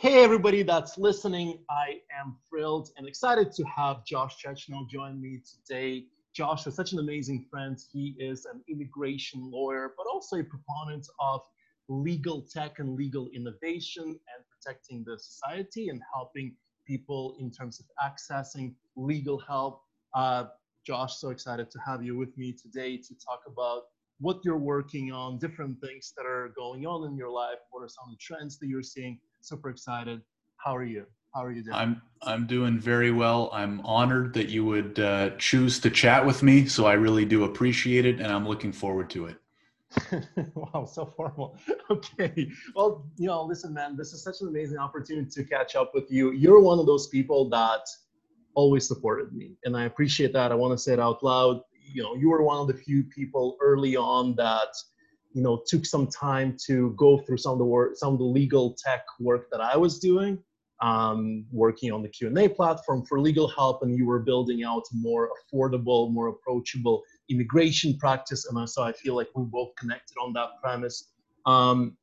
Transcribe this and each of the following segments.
Hey, everybody that's listening. I am thrilled and excited to have Josh Chechno join me today. Josh is such an amazing friend. He is an immigration lawyer, but also a proponent of legal tech and legal innovation and protecting the society and helping people in terms of accessing legal help. Uh, Josh, so excited to have you with me today to talk about what you're working on, different things that are going on in your life. What are some of the trends that you're seeing? Super excited. How are you? How are you doing? I'm I'm doing very well. I'm honored that you would uh, choose to chat with me. So I really do appreciate it, and I'm looking forward to it. wow, so formal. Okay. Well, you know, listen, man, this is such an amazing opportunity to catch up with you. You're one of those people that always supported me, and I appreciate that. I want to say it out loud. You know, you were one of the few people early on that, you know, took some time to go through some of the work, some of the legal tech work that I was doing, um, working on the Q&A platform for legal help, and you were building out more affordable, more approachable immigration practice. And so I feel like we both connected on that premise. Um,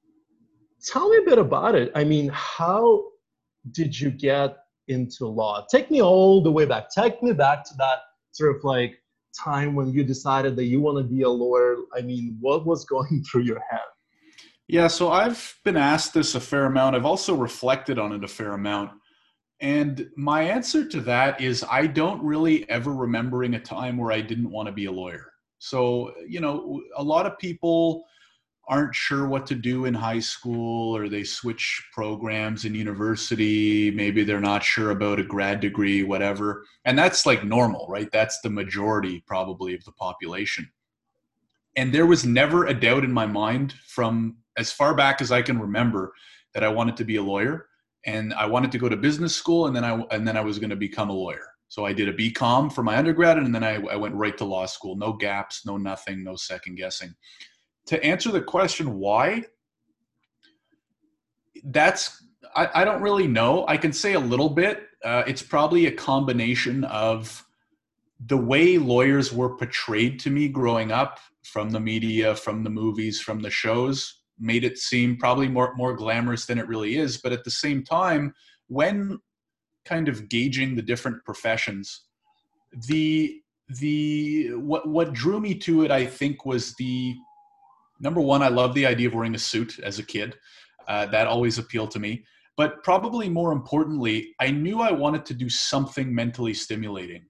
tell me a bit about it. I mean, how did you get into law? Take me all the way back. Take me back to that sort of like time when you decided that you want to be a lawyer. I mean, what was going through your head? Yeah, so I've been asked this a fair amount. I've also reflected on it a fair amount. And my answer to that is I don't really ever remembering a time where I didn't want to be a lawyer. So, you know, a lot of people aren't sure what to do in high school or they switch programs in university. Maybe they're not sure about a grad degree, whatever. And that's like normal, right? That's the majority probably of the population. And there was never a doubt in my mind from as far back as I can remember that I wanted to be a lawyer and I wanted to go to business school and then I and then I was going to become a lawyer. So I did a BCom for my undergrad and then I, I went right to law school. No gaps, no nothing, no second guessing. To answer the question why, that's I, I don't really know. I can say a little bit. Uh, it's probably a combination of the way lawyers were portrayed to me growing up from the media, from the movies, from the shows, made it seem probably more more glamorous than it really is. But at the same time, when kind of gauging the different professions, the the what what drew me to it, I think, was the number one. I love the idea of wearing a suit as a kid. Uh, that always appealed to me. But probably more importantly, I knew I wanted to do something mentally stimulating.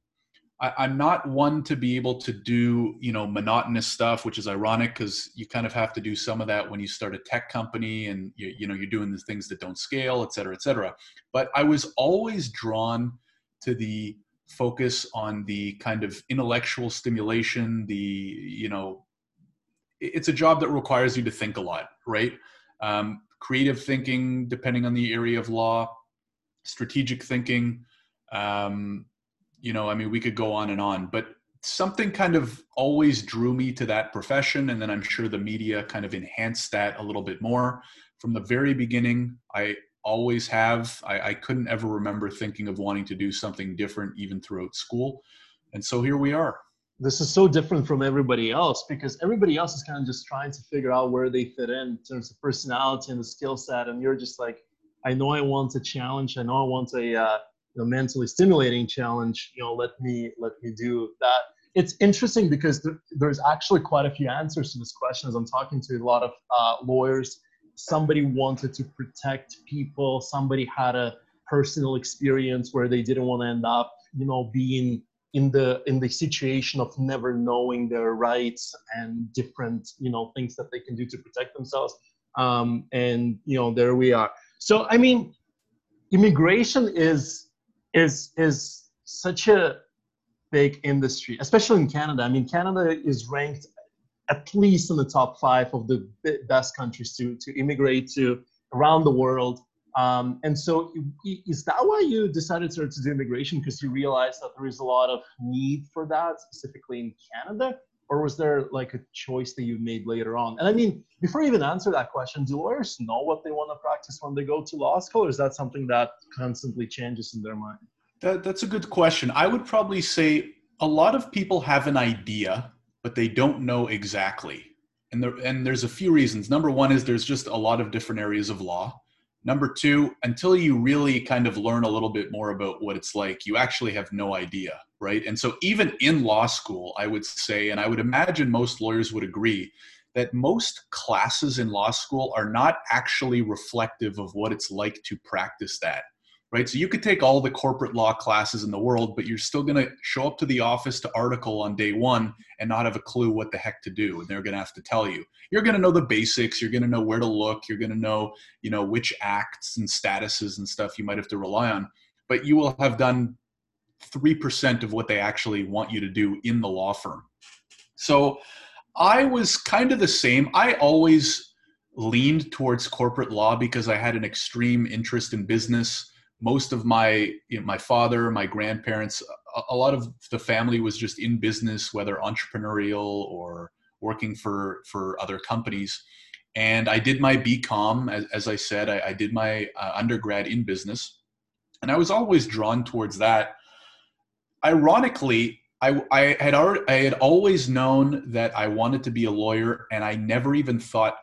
I, am not one to be able to do you know monotonous stuff, which is ironic because you kind of have to do some of that when you start a tech company and you, you know you're doing the things that don't scale, et cetera, et cetera. But I was always drawn to the focus on the kind of intellectual stimulation. The you know, it's a job that requires you to think a lot, right? Um, creative thinking, depending on the area of law, strategic thinking. Um, you know, I mean, we could go on and on, but something kind of always drew me to that profession. And then I'm sure the media kind of enhanced that a little bit more. From the very beginning, I always have. I, I couldn't ever remember thinking of wanting to do something different, even throughout school. And so here we are. This is so different from everybody else because everybody else is kind of just trying to figure out where they fit in in terms of personality and the skill set. And you're just like, I know I want a challenge. I know I want a, uh, you know, mentally stimulating challenge, you know, let me let me do that. It's interesting because th- there's actually quite a few answers to this question. As I'm talking to a lot of uh, lawyers, somebody wanted to protect people. Somebody had a personal experience where they didn't want to end up, you know, being in the in the situation of never knowing their rights and different, you know, things that they can do to protect themselves. Um, and you know, there we are. So I mean, immigration is is is such a big industry, especially in Canada. I mean, Canada is ranked at least in the top five of the best countries to to immigrate to around the world. Um, and so, is that why you decided to, do immigration? Because you realized that there is a lot of need for that, specifically in Canada, or was there like a choice that you made later on? And I mean, before you even answer that question, do lawyers know what they want to practice when they go to law school, or is that something that constantly changes in their mind? That, that's a good question. I would probably say a lot of people have an idea, but they don't know exactly. And, there, and there's a few reasons. Number one is there's just a lot of different areas of law. Number two, until you really kind of learn a little bit more about what it's like, you actually have no idea, right? And so, even in law school, I would say, and I would imagine most lawyers would agree, that most classes in law school are not actually reflective of what it's like to practice that right? So you could take all the corporate law classes in the world, but you're still going to show up to the office to article on day one and not have a clue what the heck to do. And they're going to have to tell you. You're going to know the basics. You're going to know where to look. You're going to know, you know, which acts and statutes and stuff you might have to rely on. But you will have done 3% of what they actually want you to do in the law firm. So I was kind of the same. I always leaned towards corporate law because I had an extreme interest in business most of my you know, my father my grandparents a, a, lot of the family was just in business whether entrepreneurial or working for for other companies. And i did my bcom as, as i said i, I did my uh, undergrad in business. And i was always drawn towards that. Ironically I, I had already, I had always known that I wanted to be a lawyer, and I never even thought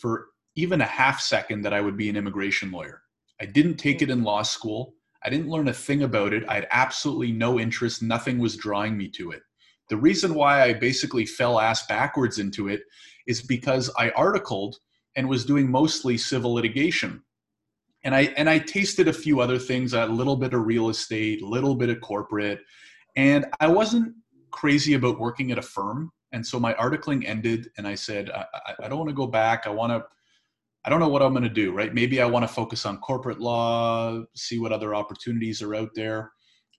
for even a half second that I would be an immigration lawyer. I didn't take it in mm-hmm. law school. I didn't learn a thing about it. I had absolutely no interest. Nothing was drawing me to it. The reason why I basically fell ass backwards into it is because I articled and was doing mostly civil litigation. And I and I tasted a few other things, a little bit of real estate, a little bit of corporate, and I wasn't crazy about working at a firm. And so my articling ended, and I said, I, I don't want to go back. I want to I don't know what I'm going to do, right? Maybe I want to focus on corporate law, see what other opportunities are out there.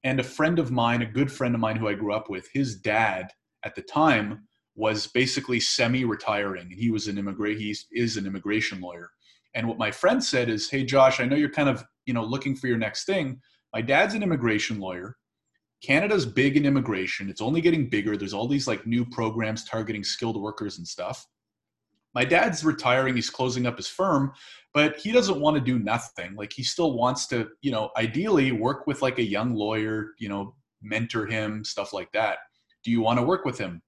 And a friend of mine, a good friend of mine who I grew up with, his dad at the time was basically semi-retiring, and he was an immigrant. He is an immigration lawyer. And what my friend said is, "Hey, Josh, I know you're kind of you know looking for your next thing. My dad's an immigration lawyer. Canada's big in immigration. It's only getting bigger. There's all these like new programs targeting skilled workers and stuff my dad's retiring he's closing up his firm but he doesn't want to do nothing. Like he still wants to you know ideally work with like a young lawyer you know mentor him stuff like that. Do you want to work with him?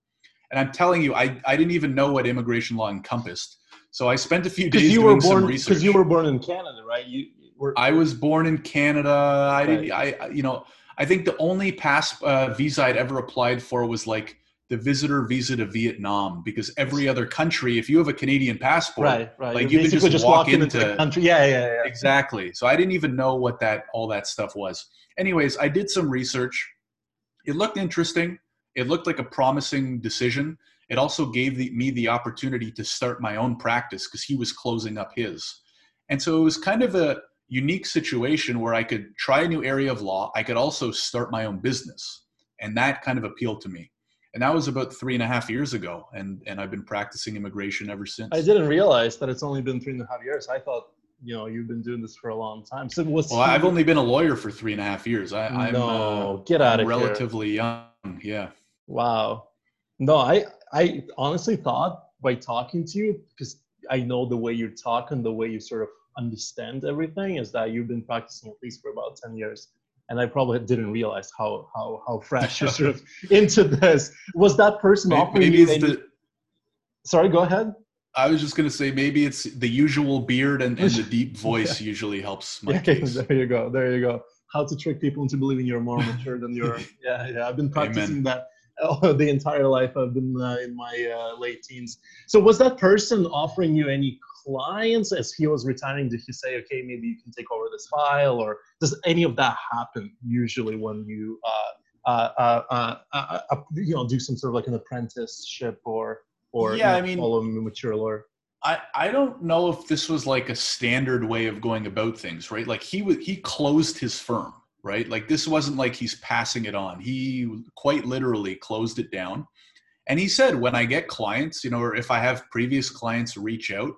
And i'm telling you i, I didn't even know what immigration law encompassed so i spent a few days you doing were born because you were born in canada right? You were i was born in canada. I didn't i you know i think the only pass uh, visa i'd ever applied for was like the visitor visa to Vietnam because every other country, if you have a Canadian passport, right, right. like You're you can just, just walk into, into the country. Yeah, yeah, yeah. Exactly. So I didn't even know what that all that stuff was. Anyways, I did some research. It looked interesting. It looked like a promising decision. It also gave the, me the opportunity to start my own practice because he was closing up his. And so it was kind of a unique situation where I could try a new area of law. I could also start my own business. And that kind of appealed to me and that was about three and a half years ago and and i've been practicing immigration ever since. I didn't realize that it's only been three and a half years. I thought you know you've been doing this for a long time. So what's well i've only been a lawyer for three and a half years. I, i'm no, uh, get out I'm of relatively here. young yeah. Wow. No i i honestly thought by talking to you because i know the way you talk and the way you sort of understand everything is that you've been practicing at least for about 10 years and I probably didn't realize how how how fresh you're sort of into this. Was that person maybe, offering maybe you? Any... The... Sorry, go ahead. I was just gonna say maybe it's the usual beard and, and the deep voice yeah. usually helps my yeah, There you go. There you go. How to trick people into believing you're more mature than you're. Yeah, yeah. I've been practicing Amen. that the entire life. I've been uh, in my uh, late teens. So was that person offering you any clients as he was retiring? Did he say, okay, maybe you can take over this file, or does any of that happen usually when you uh, uh, uh, uh, uh you know do some sort of like an apprenticeship or or yeah, you know, I mean, follow mature lawyer? I, I don't know if this was like a standard way of going about things, right? Like he he closed his firm, right? Like this wasn't like he's passing it on. He quite literally closed it down. And he said, when I get clients, you know, or if I have previous clients reach out,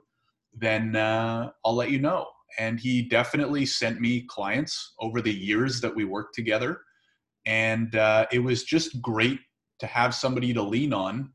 then uh, I'll let you know. And he definitely sent me clients over the years that we worked together. And uh, it was just great to have somebody to lean on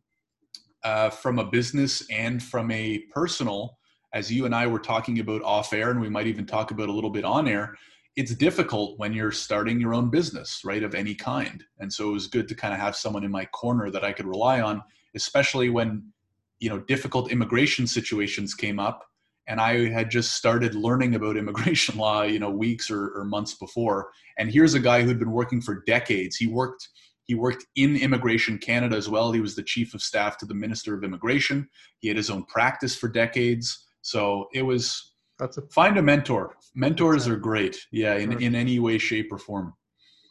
uh, from a business and from a personal, as you and I were talking about off air, and we might even talk about a little bit on air. It's difficult when you're starting your own business, right, of any kind. And so it was good to kind of have someone in my corner that I could rely on, especially when you know difficult immigration situations came up and I had just started learning about immigration law, you know, weeks or, or months before. And here's a guy who'd been working for decades. He worked he worked in Immigration Canada as well. He was the chief of staff to the Minister of Immigration. He had his own practice for decades. So it was that's a find a mentor. Mentors are great. Yeah, in, in any way, shape, or form.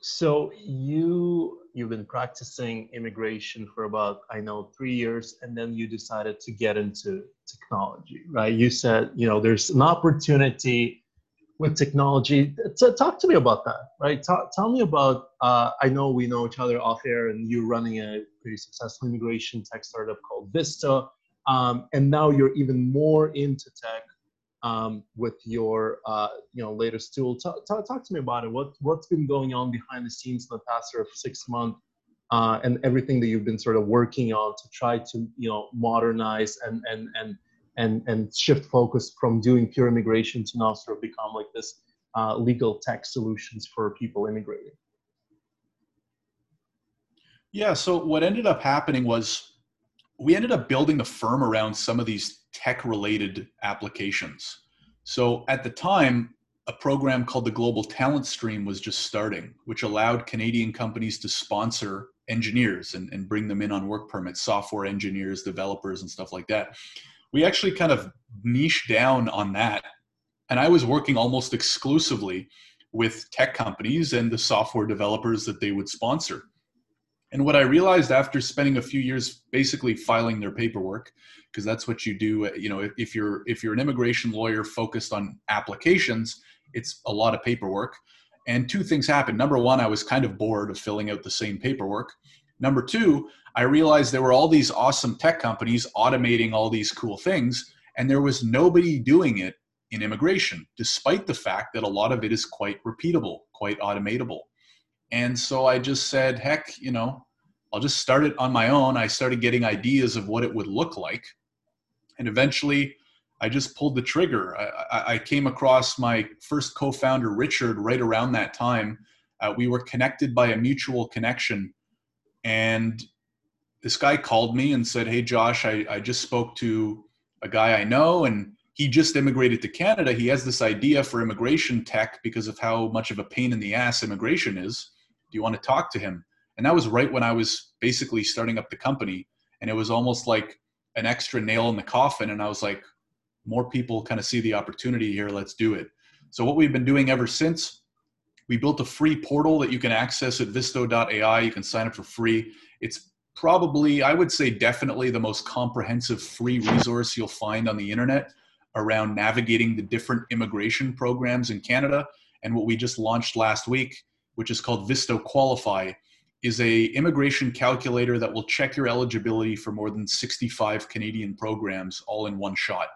So you you've been practicing immigration for about I know three years, and then you decided to get into technology, right? You said you know there's an opportunity with technology. So talk to me about that, right? Talk, tell me about. Uh, I know we know each other off air, and you're running a pretty successful immigration tech startup called Vista, um, and now you're even more into tech um, with your uh, you know latest tool. Talk, talk, to me about it. What what's been going on behind the scenes in the past sort of six months, uh, and everything that you've been sort of working on to try to you know modernize and and and and and shift focus from doing pure immigration to now sort of become like this uh, legal tech solutions for people immigrating. Yeah. So what ended up happening was we ended up building the firm around some of these tech related applications. So at the time, a program called the Global Talent Stream was just starting, which allowed Canadian companies to sponsor engineers and, and bring them in on work permits, software engineers, developers, and stuff like that. We actually kind of niche down on that. And I was working almost exclusively with tech companies and the software developers that they would sponsor. And what I realized after spending a few years basically filing their paperwork, because that's what you do, you know, if you're if you're an immigration lawyer focused on applications, it's a lot of paperwork. And two things happened. Number one, I was kind of bored of filling out the same paperwork. Number two, I realized there were all these awesome tech companies automating all these cool things, and there was nobody doing it in immigration, despite the fact that a lot of it is quite repeatable, quite automatable. And so I just said, heck, you know, I'll just start it on my own. I started getting ideas of what it would look like. And eventually I just pulled the trigger. I, I came across my first co founder, Richard, right around that time. Uh, we were connected by a mutual connection. And this guy called me and said, Hey, Josh, I, I just spoke to a guy I know, and he just immigrated to Canada. He has this idea for immigration tech because of how much of a pain in the ass immigration is Do you want to talk to him? And that was right when I was basically starting up the company. And it was almost like an extra nail in the coffin. And I was like, more people kind of see the opportunity here. Let's do it. So, what we've been doing ever since, we built a free portal that you can access at visto.ai. You can sign up for free. It's probably, I would say, definitely the most comprehensive free resource you'll find on the internet around navigating the different immigration programs in Canada. And what we just launched last week which is called Visto Qualify, is a immigration calculator that will check your eligibility for more than 65 Canadian programs all in one shot.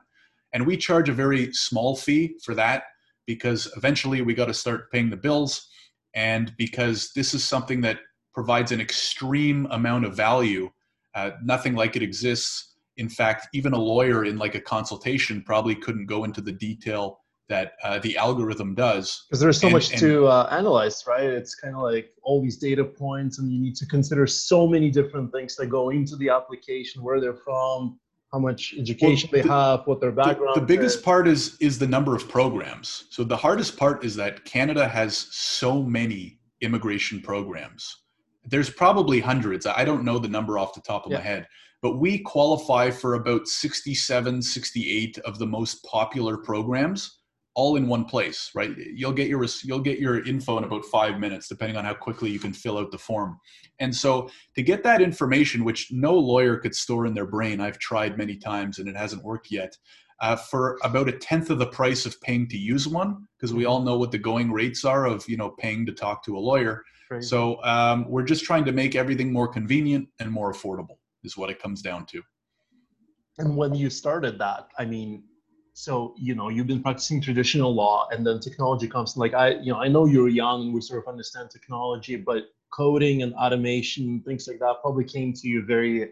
And we charge a very small fee for that because eventually we got to start paying the bills and because this is something that provides an extreme amount of value. Uh, nothing like it exists. In fact, even a lawyer in like a consultation probably couldn't go into the detail that uh, the algorithm does. Because there's so and, much and, to uh, analyze, right? It's kind of like all these data points, and you need to consider so many different things that go into the application, where they're from, how much education well, the, they have, what their background. The, the biggest is. part is is the number of programs. So the hardest part is that Canada has so many immigration programs. There's probably hundreds. I don't know the number off the top of yeah. my head, but we qualify for about 67, 68 of the most popular programs all in one place, right? You'll get your you'll get your info in about five minutes, depending on how quickly you can fill out the form. And so, to get that information, which no lawyer could store in their brain, I've tried many times and it hasn't worked yet. Uh, for about a tenth of the price of paying to use one, because we all know what the going rates are of you know paying to talk to a lawyer. Crazy. So um, we're just trying to make everything more convenient and more affordable, is what it comes down to. And when you started that, I mean, so you know you've been practicing traditional law and then technology comes like i you know i know you're young and we sort of understand technology but coding and automation things like that probably came to you very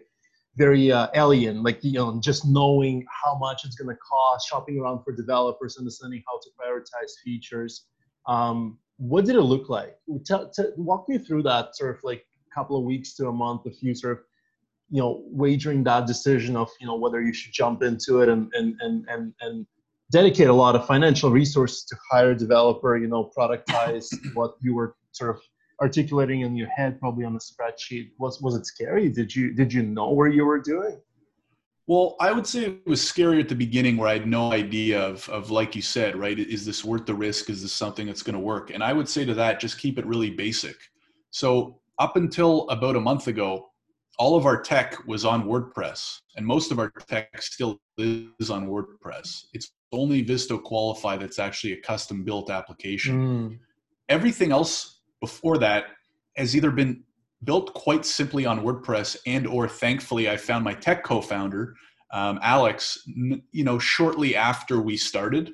very uh, alien like you know just knowing how much it's going to cost shopping around for developers understanding how to prioritize features. Um, what did it look like? Tell, tell, walk me through that sort of like a couple of weeks to a month of you sort of you know wagering that decision of you know whether you should jump into it and and and and, and dedicate a lot of financial resources to hire a developer, you know, productize what you were sort of articulating in your head, probably on a spreadsheet. Was was it scary? Did you did you know where you were doing? Well, I would say it was scary at the beginning where I had no idea of, of like you said, right? Is this worth the risk? Is this something that's going to work? And I would say to that, just keep it really basic. So up until about a month ago, all of our tech was on WordPress, and most of our tech still is on WordPress. It's only Visto Qualify that's actually a custom built application. Mm. Everything else before that has either been built quite simply on WordPress and or thankfully I found my tech co-founder, um, Alex, you know, shortly after we started.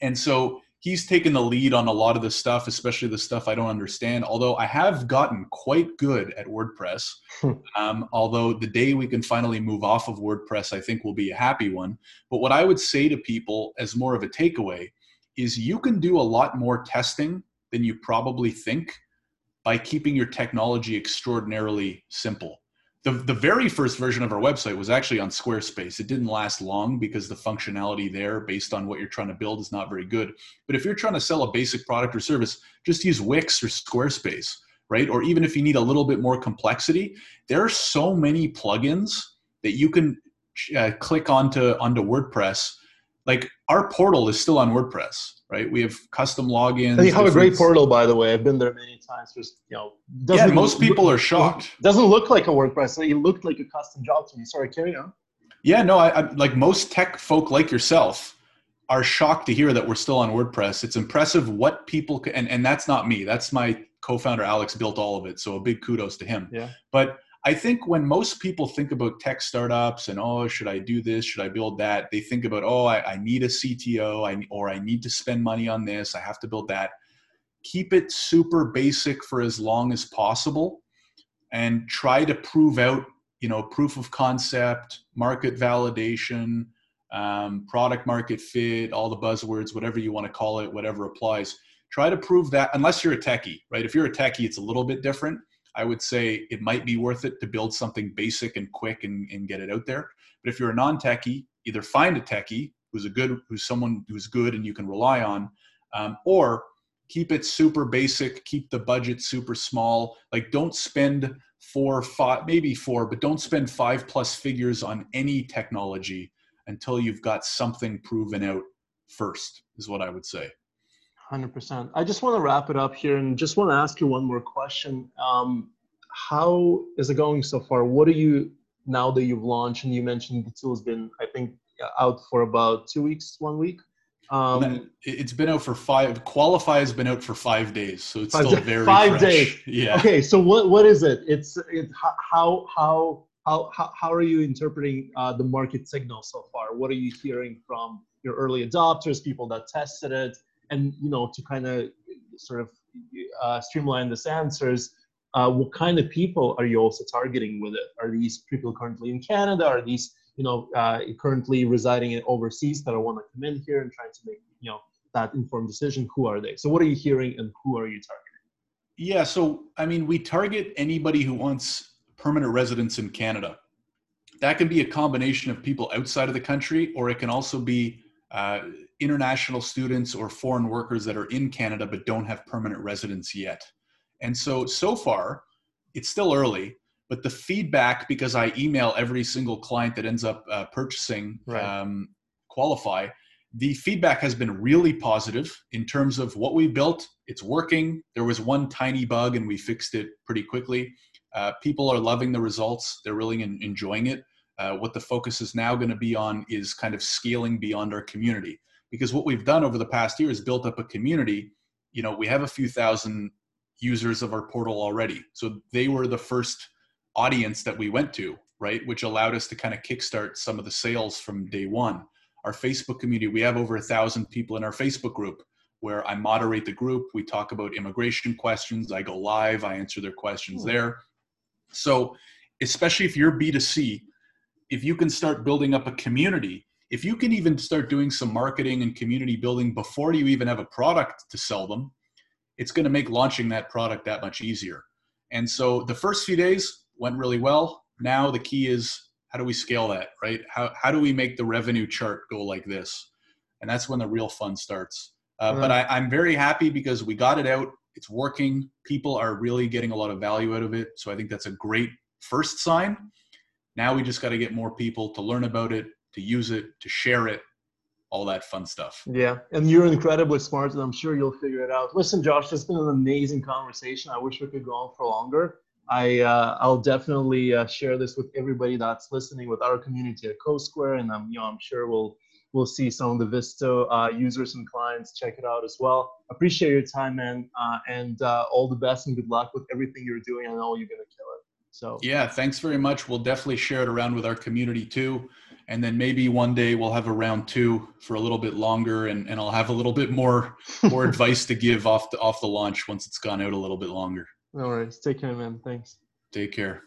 And so he's taken the lead on a lot of the stuff, especially the stuff I don't understand. Although I have gotten quite good at WordPress. Hmm. um, although the day we can finally move off of WordPress, I think will be a happy one. But what I would say to people as more of a takeaway is you can do a lot more testing than you probably think by keeping your technology extraordinarily simple. The, the very first version of our website was actually on Squarespace. It didn't last long because the functionality there, based on what you're trying to build, is not very good. But if you're trying to sell a basic product or service, just use Wix or Squarespace, right? Or even if you need a little bit more complexity, there are so many plugins that you can uh, click onto onto WordPress. Like our portal is still on WordPress right? We have custom logins. You have a great portal, by the way. I've been there many times. Just you know, yeah, most people look, are shocked. Doesn't look like a WordPress. It looked like a custom job to me. Sorry, carry on. Yeah, no, I, I like most tech folk like yourself are shocked to hear that we're still on WordPress. It's impressive what people can, and and that's not me. That's my co-founder Alex built all of it. So a big kudos to him. Yeah. But I think when most people think about tech startups and oh, should I do this? Should I build that? They think about oh, I, I need a CTO, I, or I need to spend money on this. I have to build that. Keep it super basic for as long as possible, and try to prove out, you know, proof of concept, market validation, um, product market fit, all the buzzwords, whatever you want to call it, whatever applies. Try to prove that unless you're a techie, right? If you're a techie, it's a little bit different I would say it might be worth it to build something basic and quick and, and get it out there. But if you're a non-techie, either find a techie who's a good, who's someone who's good and you can rely on, um, or keep it super basic, keep the budget super small. Like don't spend four, five, maybe four, but don't spend five plus figures on any technology until you've got something proven out first, is what I would say. 100%. I just want to wrap it up here and just want to ask you one more question. Um, how is it going so far? What are you, now that you've launched and you mentioned the tool has been, I think, out for about two weeks, one week? Um, it's been out for five. Qualify has been out for five days, so it's still very five fresh. days. Yeah. Okay, so what what is it? It's it how how how how, how are you interpreting uh, the market signal so far? What are you hearing from your early adopters, people that tested it? And you know to kind of sort of uh, streamline this answers uh, what kind of people are you also targeting with it? Are these people currently in canada? Are these you know uh, currently residing in overseas that are want to come in here and trying to make you know that informed decision? Who are they? So what are you hearing and who are you targeting? Yeah so i mean we target anybody who wants permanent residence in canada. That can be a combination of people outside of the country or it can also be uh, international students or foreign workers that are in Canada but don't have permanent residence yet. And so, so far, it's still early, but the feedback, because I email every single client that ends up uh, purchasing right. um, Qualify, the feedback has been really positive in terms of what we built. It's working. There was one tiny bug and we fixed it pretty quickly. Uh, people are loving the results, they're really enjoying it. Uh, what the focus is now going to be on is kind of scaling beyond our community. Because what we've done over the past year is built up a community you know we have a few thousand users of our portal already. So they were the first audience that we went to right which allowed us to kind of kickstart some of the sales from day one. Our facebook community we have over a thousand people in our facebook group where i moderate the group we talk about immigration questions i go live i answer their questions hmm. there. So especially if you're b2c if you can start building up a community if you can even start doing some marketing and community building before you even have a product to sell them, it's going to make launching that product that much easier. And so the first few days went really well. Now the key is how do we scale that, right? How, how do we make the revenue chart go like this? and that's when the real fun starts. Uh, But I, I'm very happy because we got it out. It's working. People are really getting a lot of value out of it. So I think that's a great first sign. Now we just got to get more people to learn about it, to use it, to share it, all that fun stuff. Yeah, and you're incredibly smart, and I'm sure you'll figure it out. Listen, Josh, it's been an amazing conversation. I wish we could go on for longer. I uh, I'll definitely uh, share this with everybody that's listening, with our community at CoSquare, and I'm you know I'm sure we'll we'll see some of the Visto uh, users and clients check it out as well. Appreciate your time, man, uh, and uh, all the best and good luck with everything you're doing. I know you're gonna kill it. So yeah, thanks very much. We'll definitely share it around with our community too. And then maybe one day we'll have a round two for a little bit longer, and, and I'll have a little bit more more advice to give off the off the launch once it's gone out a little bit longer. No worries. Take care, man. Thanks. Take care.